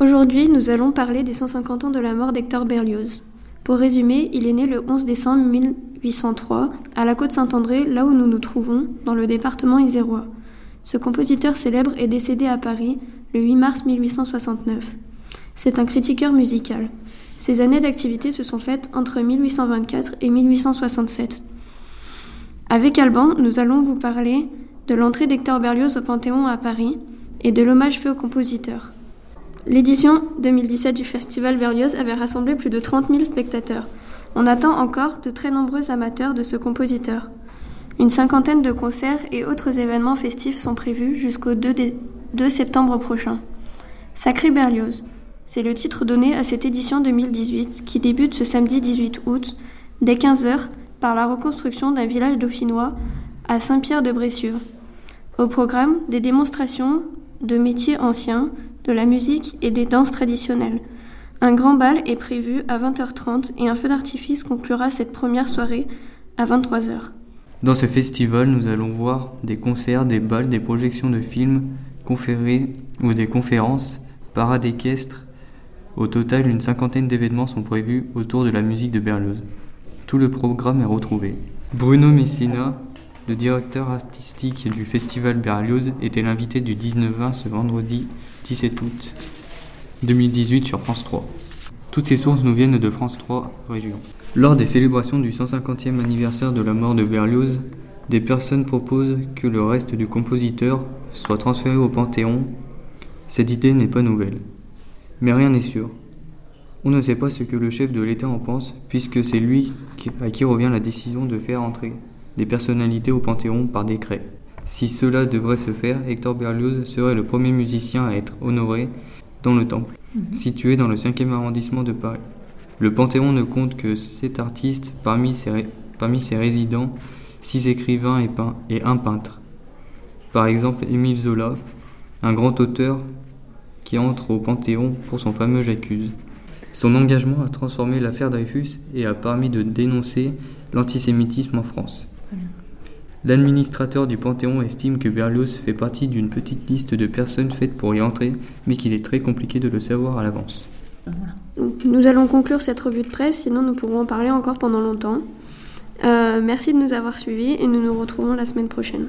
Aujourd'hui, nous allons parler des 150 ans de la mort d'Hector Berlioz. Pour résumer, il est né le 11 décembre 1803 à la côte Saint-André, là où nous nous trouvons, dans le département isérois. Ce compositeur célèbre est décédé à Paris le 8 mars 1869. C'est un critiqueur musical. Ses années d'activité se sont faites entre 1824 et 1867. Avec Alban, nous allons vous parler de l'entrée d'Hector Berlioz au Panthéon à Paris et de l'hommage fait au compositeur. L'édition 2017 du Festival Berlioz avait rassemblé plus de 30 000 spectateurs. On attend encore de très nombreux amateurs de ce compositeur. Une cinquantaine de concerts et autres événements festifs sont prévus jusqu'au 2, 2 septembre prochain. Sacré Berlioz, c'est le titre donné à cette édition 2018 qui débute ce samedi 18 août dès 15h par la reconstruction d'un village dauphinois à Saint-Pierre-de-Brécieux. Au programme, des démonstrations de métiers anciens, de la musique et des danses traditionnelles. Un grand bal est prévu à 20h30 et un feu d'artifice conclura cette première soirée à 23h. Dans ce festival, nous allons voir des concerts, des bals, des projections de films, conférés ou des conférences, parades équestres. Au total, une cinquantaine d'événements sont prévus autour de la musique de Berlioz. Tout le programme est retrouvé. Bruno Messina, le directeur artistique du festival Berlioz, était l'invité du 19-20 ce vendredi 17 août 2018 sur France 3. Toutes ces sources nous viennent de France 3 Région. Lors des célébrations du 150e anniversaire de la mort de Berlioz, des personnes proposent que le reste du compositeur soit transféré au Panthéon. Cette idée n'est pas nouvelle. Mais rien n'est sûr. On ne sait pas ce que le chef de l'État en pense, puisque c'est lui à qui revient la décision de faire entrer des personnalités au Panthéon par décret. Si cela devrait se faire, Hector Berlioz serait le premier musicien à être honoré dans le temple, mhm. situé dans le 5e arrondissement de Paris. Le Panthéon ne compte que 7 artistes parmi ses, parmi ses résidents, 6 écrivains et, et un peintre. Par exemple, Émile Zola, un grand auteur qui entre au Panthéon pour son fameux J'accuse. Son engagement a transformé l'affaire Dreyfus et a permis de dénoncer l'antisémitisme en France. L'administrateur du Panthéon estime que Berlioz fait partie d'une petite liste de personnes faites pour y entrer, mais qu'il est très compliqué de le savoir à l'avance. nous allons conclure cette revue de presse, sinon nous pourrons en parler encore pendant longtemps. Euh, merci de nous avoir suivis et nous nous retrouvons la semaine prochaine.